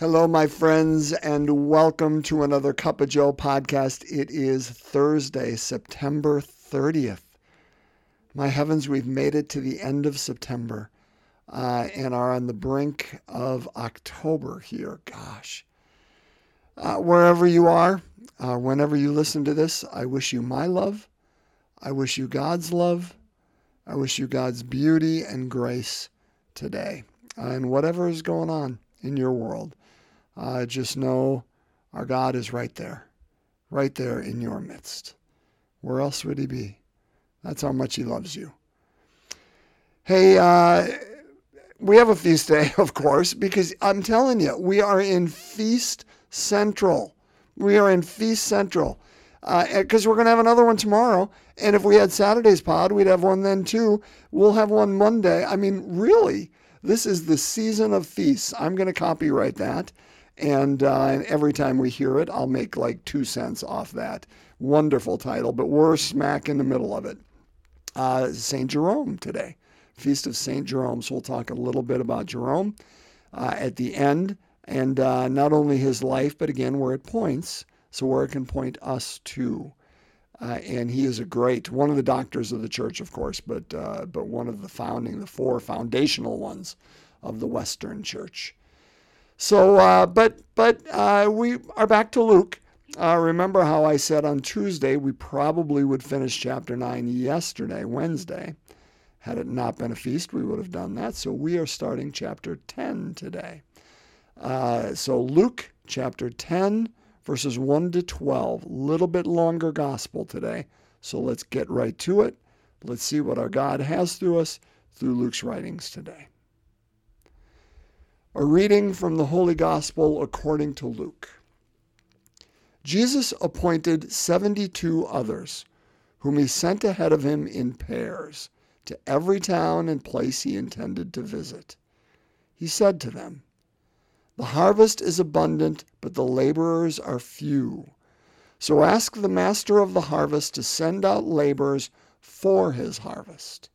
Hello, my friends, and welcome to another Cup of Joe podcast. It is Thursday, September 30th. My heavens, we've made it to the end of September uh, and are on the brink of October here. Gosh. Uh, wherever you are, uh, whenever you listen to this, I wish you my love. I wish you God's love. I wish you God's beauty and grace today and whatever is going on in your world. Uh, just know our God is right there, right there in your midst. Where else would He be? That's how much He loves you. Hey, uh, we have a feast day, of course, because I'm telling you, we are in Feast Central. We are in Feast Central because uh, we're going to have another one tomorrow. And if we had Saturday's pod, we'd have one then too. We'll have one Monday. I mean, really, this is the season of feasts. I'm going to copyright that. And, uh, and every time we hear it, I'll make like two cents off that. Wonderful title, but we're smack in the middle of it. Uh, St. Jerome today, Feast of St. Jerome. So we'll talk a little bit about Jerome uh, at the end, and uh, not only his life, but again, where it points, so where it can point us to. Uh, and he is a great one of the doctors of the church, of course, but uh, but one of the founding, the four foundational ones of the Western Church. So, uh, but but uh, we are back to Luke. Uh, remember how I said on Tuesday we probably would finish chapter nine yesterday, Wednesday. Had it not been a feast, we would have done that. So we are starting chapter ten today. Uh, so Luke chapter ten, verses one to twelve. Little bit longer gospel today. So let's get right to it. Let's see what our God has through us through Luke's writings today. A reading from the Holy Gospel according to Luke. Jesus appointed 72 others, whom he sent ahead of him in pairs to every town and place he intended to visit. He said to them, The harvest is abundant, but the laborers are few. So ask the master of the harvest to send out laborers for his harvest.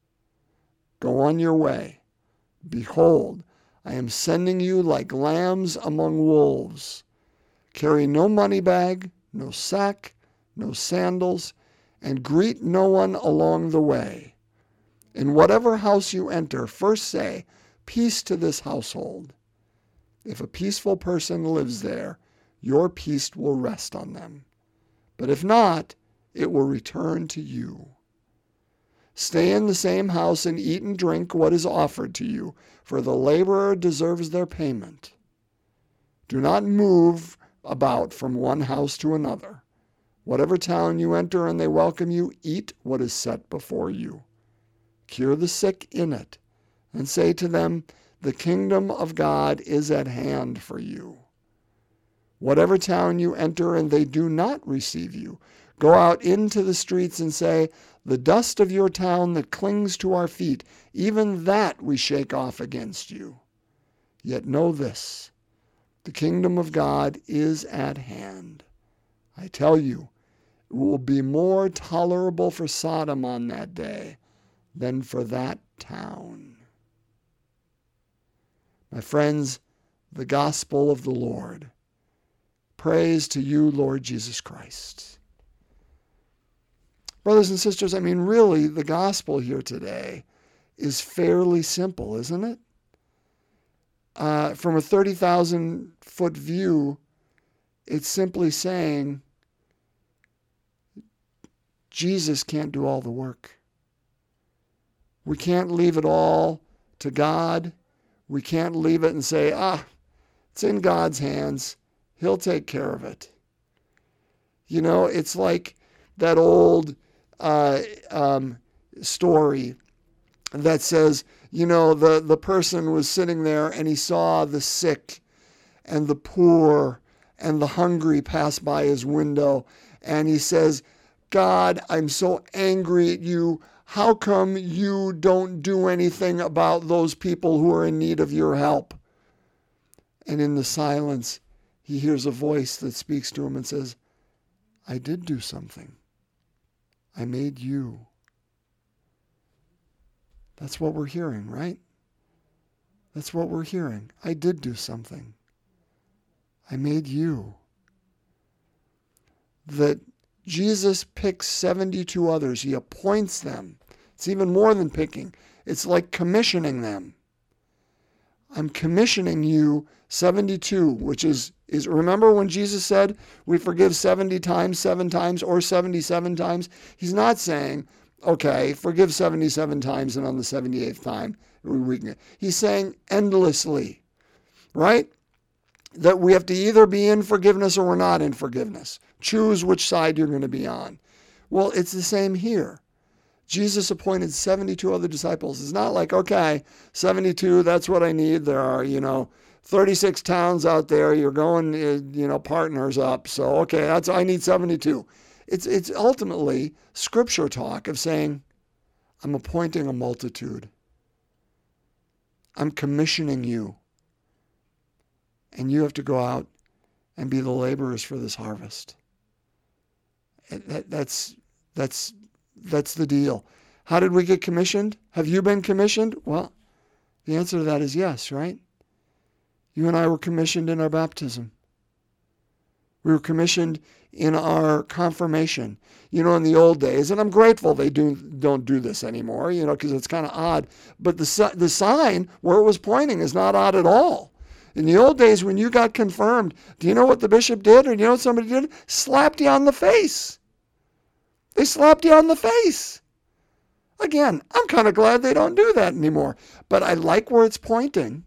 Go on your way. Behold, I am sending you like lambs among wolves. Carry no money bag, no sack, no sandals, and greet no one along the way. In whatever house you enter, first say, Peace to this household. If a peaceful person lives there, your peace will rest on them. But if not, it will return to you. Stay in the same house and eat and drink what is offered to you, for the laborer deserves their payment. Do not move about from one house to another. Whatever town you enter and they welcome you, eat what is set before you. Cure the sick in it, and say to them, The kingdom of God is at hand for you. Whatever town you enter and they do not receive you, go out into the streets and say, the dust of your town that clings to our feet, even that we shake off against you. Yet know this the kingdom of God is at hand. I tell you, it will be more tolerable for Sodom on that day than for that town. My friends, the gospel of the Lord. Praise to you, Lord Jesus Christ. Brothers and sisters, I mean, really, the gospel here today is fairly simple, isn't it? Uh, from a 30,000 foot view, it's simply saying Jesus can't do all the work. We can't leave it all to God. We can't leave it and say, ah, it's in God's hands. He'll take care of it. You know, it's like that old uh, um, story that says, you know, the, the person was sitting there and he saw the sick and the poor and the hungry pass by his window. And he says, God, I'm so angry at you. How come you don't do anything about those people who are in need of your help? And in the silence, he hears a voice that speaks to him and says, I did do something. I made you. That's what we're hearing, right? That's what we're hearing. I did do something. I made you. That Jesus picks 72 others, he appoints them. It's even more than picking, it's like commissioning them. I'm commissioning you 72, which is is remember when Jesus said we forgive 70 times, 7 times or 77 times? He's not saying, okay, forgive 77 times and on the 78th time we can. He's saying endlessly. Right? That we have to either be in forgiveness or we're not in forgiveness. Choose which side you're going to be on. Well, it's the same here. Jesus appointed 72 other disciples. It's not like, okay, 72, that's what I need. There are, you know, 36 towns out there. You're going, uh, you know, partners up. So, okay, that's, I need 72. It's, it's ultimately scripture talk of saying, I'm appointing a multitude. I'm commissioning you. And you have to go out and be the laborers for this harvest. That, that's, that's that's the deal. How did we get commissioned? Have you been commissioned? Well, the answer to that is yes, right? You and I were commissioned in our baptism. We were commissioned in our confirmation. You know, in the old days, and I'm grateful they do don't do this anymore. You know, because it's kind of odd. But the the sign where it was pointing is not odd at all. In the old days, when you got confirmed, do you know what the bishop did, or do you know what somebody did? Slapped you on the face. They slapped you on the face. Again, I'm kind of glad they don't do that anymore. But I like where it's pointing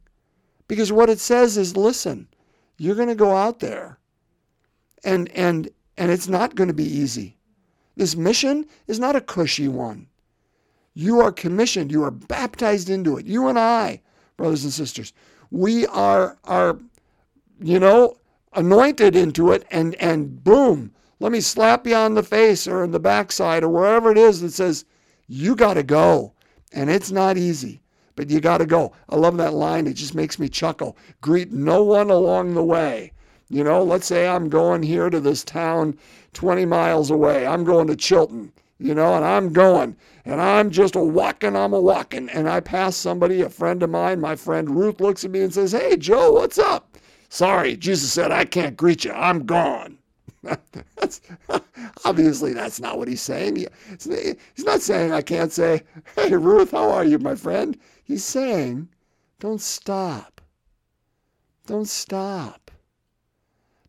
because what it says is listen, you're going to go out there and and and it's not going to be easy. This mission is not a cushy one. You are commissioned, you are baptized into it. You and I, brothers and sisters, we are are you know, anointed into it and and boom, let me slap you on the face or in the backside or wherever it is that says, you got to go. And it's not easy, but you got to go. I love that line. It just makes me chuckle. Greet no one along the way. You know, let's say I'm going here to this town 20 miles away. I'm going to Chilton, you know, and I'm going and I'm just a walking, I'm a walking. And I pass somebody, a friend of mine, my friend Ruth looks at me and says, Hey, Joe, what's up? Sorry, Jesus said, I can't greet you. I'm gone that's, obviously, that's not what he's saying. He, he's not saying, I can't say, Hey, Ruth, how are you, my friend? He's saying, Don't stop. Don't stop.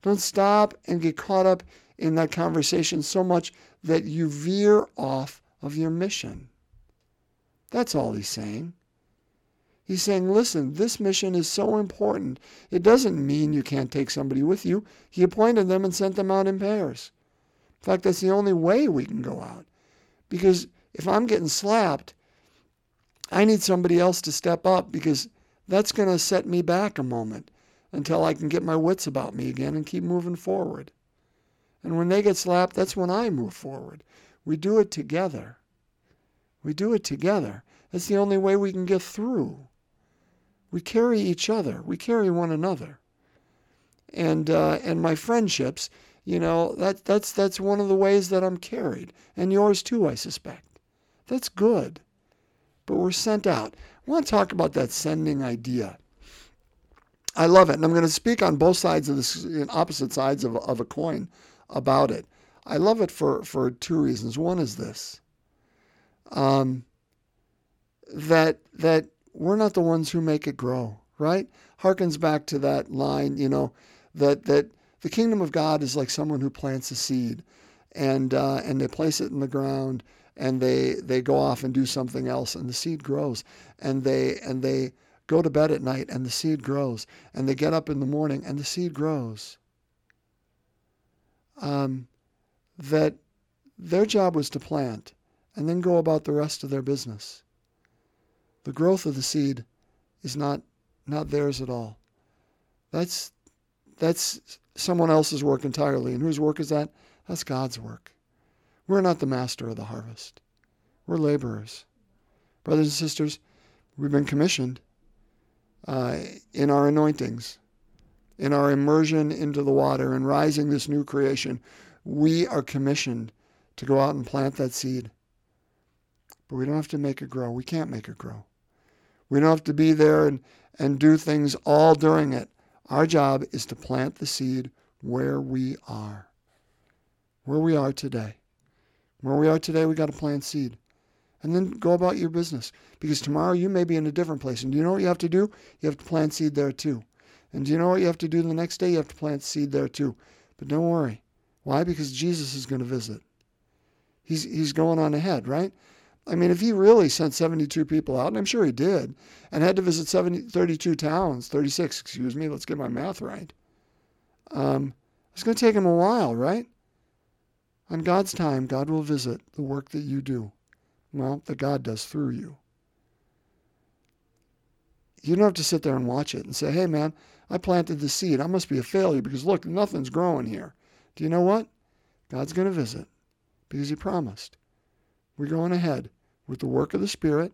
Don't stop and get caught up in that conversation so much that you veer off of your mission. That's all he's saying. He's saying, listen, this mission is so important. It doesn't mean you can't take somebody with you. He appointed them and sent them out in pairs. In fact, that's the only way we can go out. Because if I'm getting slapped, I need somebody else to step up because that's going to set me back a moment until I can get my wits about me again and keep moving forward. And when they get slapped, that's when I move forward. We do it together. We do it together. That's the only way we can get through. We carry each other. We carry one another. And uh, and my friendships, you know, that that's that's one of the ways that I'm carried, and yours too, I suspect. That's good. But we're sent out. I want to talk about that sending idea. I love it, and I'm going to speak on both sides of this, opposite sides of, of a coin about it. I love it for for two reasons. One is this. Um, that that we're not the ones who make it grow, right? Harkens back to that line, you know, that that the kingdom of God is like someone who plants a seed, and uh, and they place it in the ground, and they they go off and do something else, and the seed grows, and they and they go to bed at night, and the seed grows, and they get up in the morning, and the seed grows. Um, that their job was to plant, and then go about the rest of their business. The growth of the seed is not not theirs at all. That's that's someone else's work entirely. And whose work is that? That's God's work. We're not the master of the harvest. We're laborers. Brothers and sisters, we've been commissioned uh, in our anointings, in our immersion into the water and rising this new creation. We are commissioned to go out and plant that seed. But we don't have to make it grow. We can't make it grow. We don't have to be there and, and do things all during it, Our job is to plant the seed where we are. Where we are today. Where we are today, we got to plant seed. And then go about your business. Because tomorrow you may be in a different place. And do you know what you have to do? You have to plant seed there too. And do you know what you have to do the next day? You have to plant seed there too. But don't worry. Why? Because Jesus is going to visit. He's, he's going on ahead, right? I mean, if he really sent 72 people out, and I'm sure he did, and had to visit 70, 32 towns, 36, excuse me, let's get my math right, um, it's going to take him a while, right? On God's time, God will visit the work that you do. Well, that God does through you. You don't have to sit there and watch it and say, hey, man, I planted the seed. I must be a failure because look, nothing's growing here. Do you know what? God's going to visit because he promised. We're going ahead with the work of the Spirit.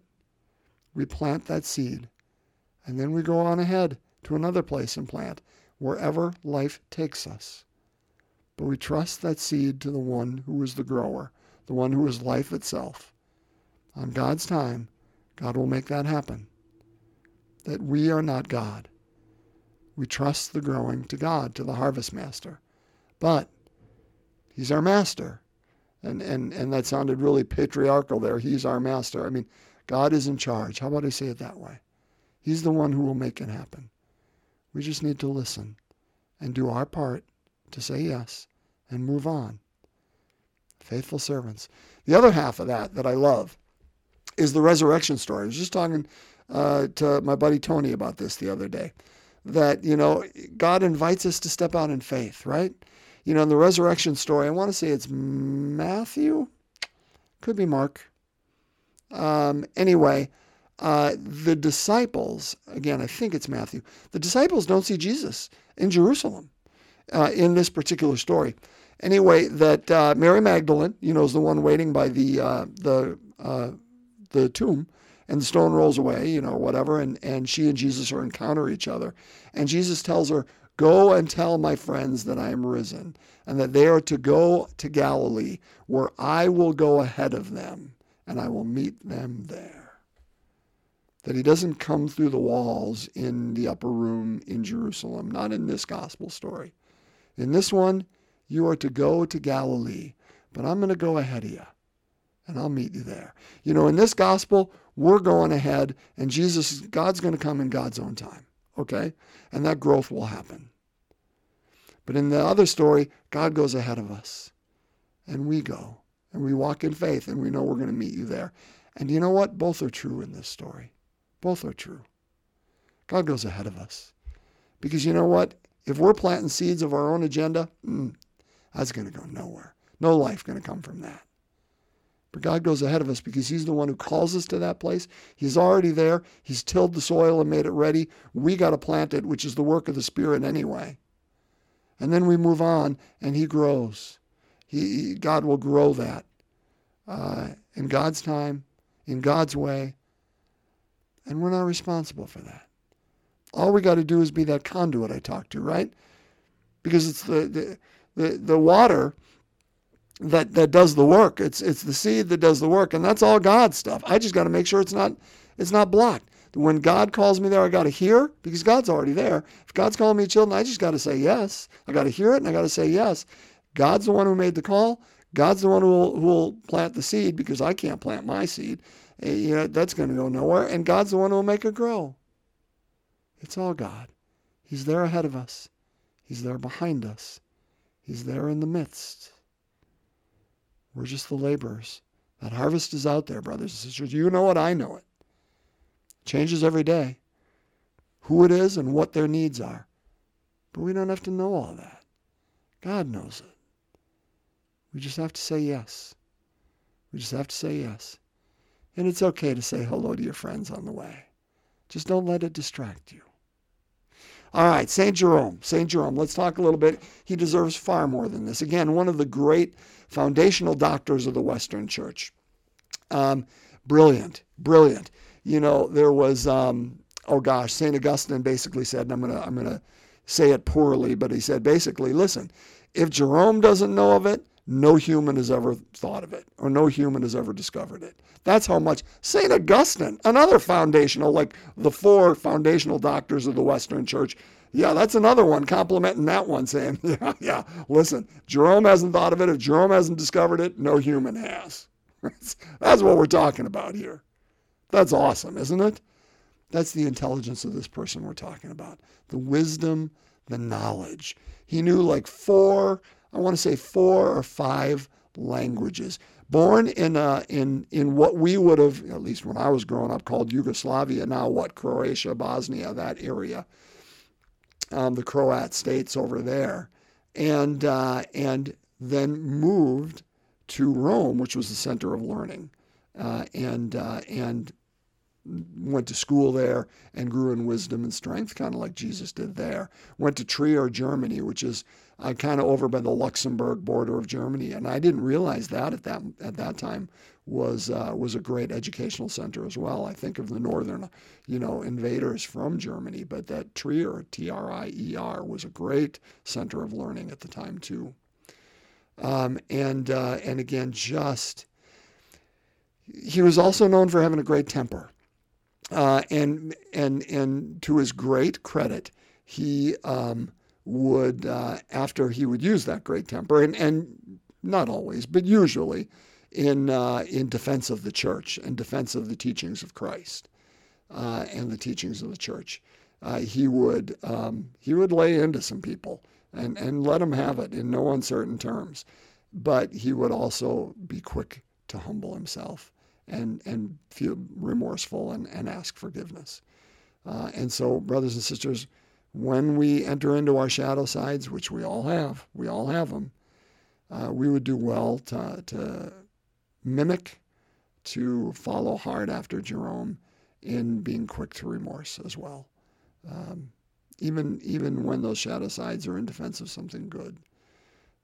We plant that seed. And then we go on ahead to another place and plant wherever life takes us. But we trust that seed to the one who is the grower, the one who is life itself. On God's time, God will make that happen. That we are not God. We trust the growing to God, to the harvest master. But he's our master. And, and, and that sounded really patriarchal there. He's our master. I mean, God is in charge. How about I say it that way? He's the one who will make it happen. We just need to listen and do our part to say yes and move on. Faithful servants. The other half of that that I love is the resurrection story. I was just talking uh, to my buddy Tony about this the other day. That, you know, God invites us to step out in faith, right? You know, in the resurrection story, I want to say it's Matthew, could be Mark. Um, anyway, uh, the disciples, again, I think it's Matthew, the disciples don't see Jesus in Jerusalem uh, in this particular story. Anyway, that uh, Mary Magdalene, you know, is the one waiting by the uh, the uh, the tomb, and the stone rolls away, you know, whatever, and and she and Jesus are encounter each other, and Jesus tells her, Go and tell my friends that I am risen, and that they are to go to Galilee, where I will go ahead of them, and I will meet them there. That he doesn't come through the walls in the upper room in Jerusalem, not in this gospel story. In this one, you are to go to Galilee, but I'm going to go ahead of you, and I'll meet you there. You know, in this gospel, we're going ahead, and Jesus, God's going to come in God's own time okay? And that growth will happen. But in the other story, God goes ahead of us. And we go. And we walk in faith and we know we're going to meet you there. And you know what? Both are true in this story. Both are true. God goes ahead of us. Because you know what? If we're planting seeds of our own agenda, mm, that's going to go nowhere. No life going to come from that. But God goes ahead of us because He's the one who calls us to that place. He's already there. He's tilled the soil and made it ready. We got to plant it, which is the work of the Spirit anyway. And then we move on, and He grows. He, God will grow that uh, in God's time, in God's way. And we're not responsible for that. All we got to do is be that conduit I talked to, right? Because it's the, the, the, the water that that does the work. It's it's the seed that does the work, and that's all God stuff. I just got to make sure it's not it's not blocked. When God calls me there, I got to hear because God's already there. If God's calling me children, I just got to say yes. I got to hear it and I got to say yes. God's the one who made the call. God's the one who will, who will plant the seed because I can't plant my seed. Eh, you know, that's going to go nowhere. And God's the one who will make it grow. It's all God. He's there ahead of us. He's there behind us. He's there in the midst. We're just the laborers. That harvest is out there, brothers and sisters. You know it, I know it. Changes every day. Who it is and what their needs are. But we don't have to know all that. God knows it. We just have to say yes. We just have to say yes. And it's okay to say hello to your friends on the way. Just don't let it distract you. All right, St. Jerome. St. Jerome, let's talk a little bit. He deserves far more than this. Again, one of the great foundational doctors of the Western Church. Um, brilliant, brilliant. You know, there was, um, oh gosh, St. Augustine basically said, and I'm going to I'm gonna say it poorly, but he said basically, listen, if Jerome doesn't know of it, no human has ever thought of it, or no human has ever discovered it. That's how much St. Augustine, another foundational, like the four foundational doctors of the Western Church, Yeah, that's another one complimenting that one, saying, yeah, yeah, listen, Jerome hasn't thought of it. If Jerome hasn't discovered it, no human has. that's what we're talking about here. That's awesome, isn't it? That's the intelligence of this person we're talking about. The wisdom, the knowledge. He knew like four, I want to say four or five languages. Born in, uh, in, in what we would have, at least when I was growing up, called Yugoslavia, now what, Croatia, Bosnia, that area, um, the Croat states over there. And, uh, and then moved to Rome, which was the center of learning. Uh, and, uh, and went to school there and grew in wisdom and strength, kind of like Jesus did there. Went to Trier, Germany, which is uh, kind of over by the Luxembourg border of Germany, and I didn't realize that at that at that time was uh, was a great educational center as well. I think of the northern, you know, invaders from Germany, but that Trier, T-R-I-E-R, was a great center of learning at the time too. Um, and uh, and again, just he was also known for having a great temper. Uh, and and and to his great credit, he um, would uh, after he would use that great temper and and not always, but usually in uh, in defense of the church and defense of the teachings of Christ uh, and the teachings of the church, uh, he would um, he would lay into some people and and let them have it in no uncertain terms, but he would also be quick to humble himself and, and feel remorseful and, and ask forgiveness. Uh, and so, brothers and sisters, when we enter into our shadow sides, which we all have, we all have them, uh, we would do well to, to mimic, to follow hard after Jerome in being quick to remorse as well. Um, even even when those shadow sides are in defense of something good.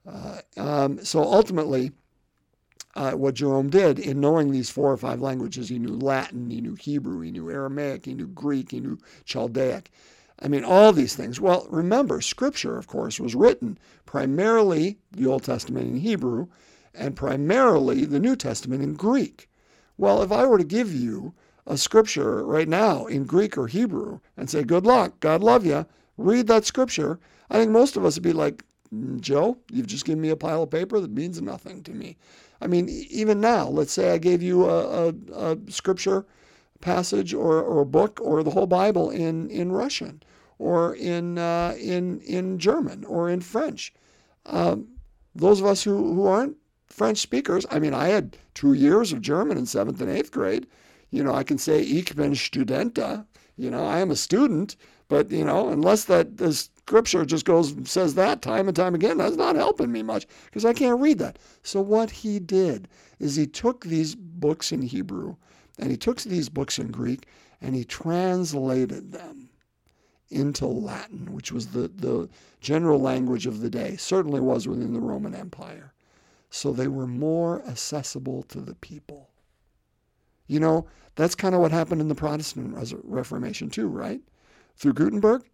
Uh, um, so ultimately, uh, what Jerome did in knowing these four or five languages. He knew Latin, he knew Hebrew, he knew Aramaic, he knew Greek, he knew Chaldaic. I mean, all these things. Well, remember, Scripture, of course, was written primarily the Old Testament in Hebrew and primarily the New Testament in Greek. Well, if I were to give you a scripture right now in Greek or Hebrew and say, Good luck, God love you, read that scripture, I think most of us would be like, mm, Joe, you've just given me a pile of paper that means nothing to me. I mean, even now, let's say I gave you a, a, a scripture passage or, or a book or the whole Bible in, in Russian or in, uh, in, in German or in French. Um, those of us who, who aren't French speakers, I mean, I had two years of German in seventh and eighth grade. You know, I can say ich bin Studenta, you know, I am a student, but, you know, unless that the scripture just goes says that time and time again. That's not helping me much because I can't read that. So what he did is he took these books in Hebrew and he took these books in Greek and he translated them into Latin, which was the, the general language of the day, certainly was within the Roman Empire. So they were more accessible to the people. You know, that's kind of what happened in the Protestant Reformation too, right? Through Gutenberg,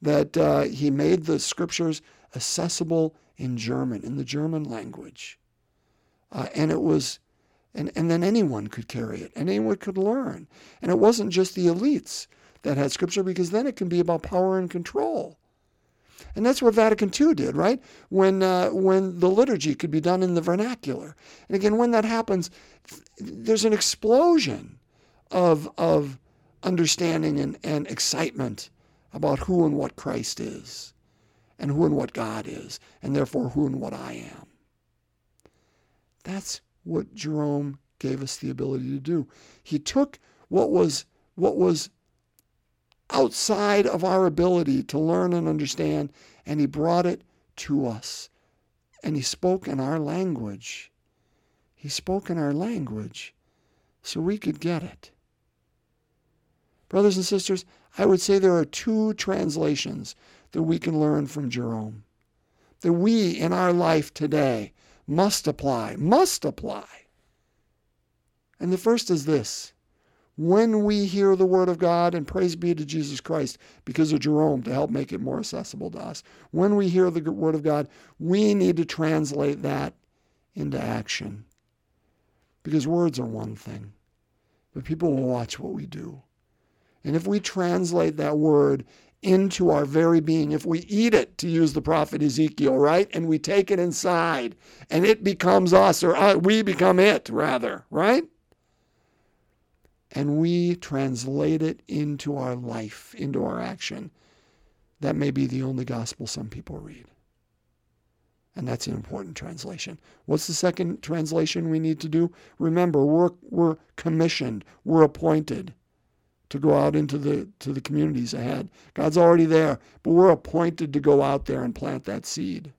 that uh, he made the scriptures accessible in German, in the German language. Uh, and it was, and, and then anyone could carry it, and anyone could learn. And it wasn't just the elites that had scripture, because then it can be about power and control. And that's what Vatican II did, right? When, uh, when the liturgy could be done in the vernacular. And again, when that happens, there's an explosion of, of understanding and, and excitement about who and what Christ is, and who and what God is, and therefore who and what I am. That's what Jerome gave us the ability to do. He took what was what was outside of our ability to learn and understand, and he brought it to us. And he spoke in our language. He spoke in our language so we could get it. Brothers and sisters, I would say there are two translations that we can learn from Jerome, that we in our life today must apply, must apply. And the first is this when we hear the Word of God, and praise be to Jesus Christ because of Jerome to help make it more accessible to us, when we hear the Word of God, we need to translate that into action. Because words are one thing, but people will watch what we do. And if we translate that word into our very being. If we eat it, to use the prophet Ezekiel, right? And we take it inside and it becomes us, or uh, we become it, rather, right? And we translate it into our life, into our action. That may be the only gospel some people read. And that's an important translation. What's the second translation we need to do? Remember, we're, we're commissioned, we're appointed to go out into the to the communities ahead. God's already there, but we're appointed to go out there and plant that seed.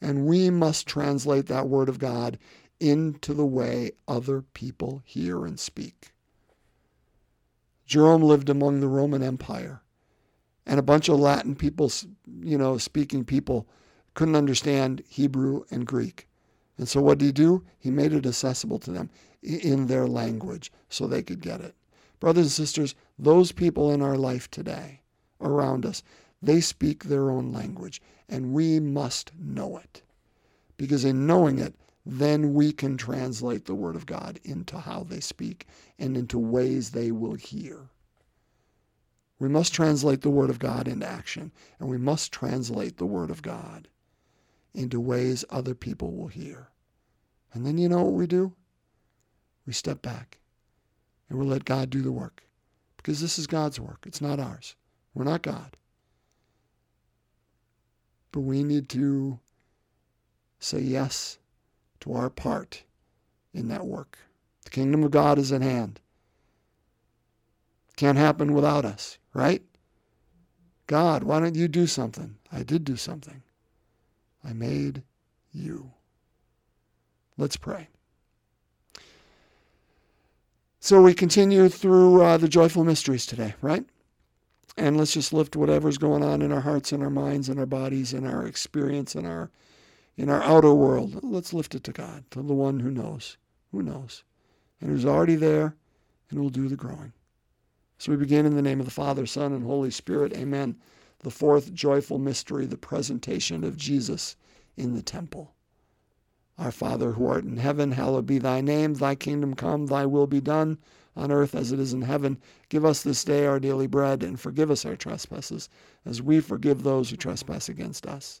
And we must translate that word of God into the way other people hear and speak. Jerome lived among the Roman Empire, and a bunch of Latin people, you know, speaking people couldn't understand Hebrew and Greek. And so what did he do? He made it accessible to them in their language so they could get it. Brothers and sisters, those people in our life today around us, they speak their own language, and we must know it. Because in knowing it, then we can translate the Word of God into how they speak and into ways they will hear. We must translate the Word of God into action, and we must translate the Word of God into ways other people will hear. And then you know what we do? We step back and we'll let God do the work. Because this is God's work, it's not ours. We're not God. But we need to say yes to our part in that work. The kingdom of God is at hand. Can't happen without us, right? God, why don't you do something? I did do something. I made you. Let's pray. So we continue through uh, the joyful mysteries today, right? And let's just lift whatever's going on in our hearts and our minds and our bodies and our experience and our in our outer world. Let's lift it to God, to the one who knows, who knows, and who's already there and will do the growing. So we begin in the name of the Father, Son, and Holy Spirit. Amen. The fourth joyful mystery, the presentation of Jesus in the temple. Our Father who art in heaven, hallowed be thy name. Thy kingdom come, thy will be done, on earth as it is in heaven. Give us this day our daily bread, and forgive us our trespasses, as we forgive those who trespass against us.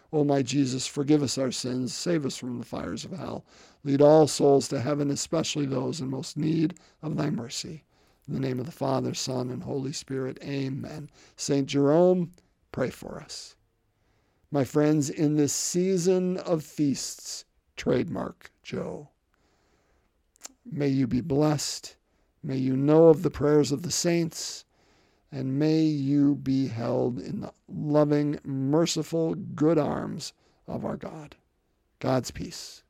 O my Jesus, forgive us our sins, save us from the fires of hell. Lead all souls to heaven, especially those in most need of thy mercy. In the name of the Father, Son, and Holy Spirit, amen. St. Jerome, pray for us. My friends, in this season of feasts, trademark Joe, may you be blessed. May you know of the prayers of the saints, and may you be held in the loving, merciful, good arms of our God. God's peace.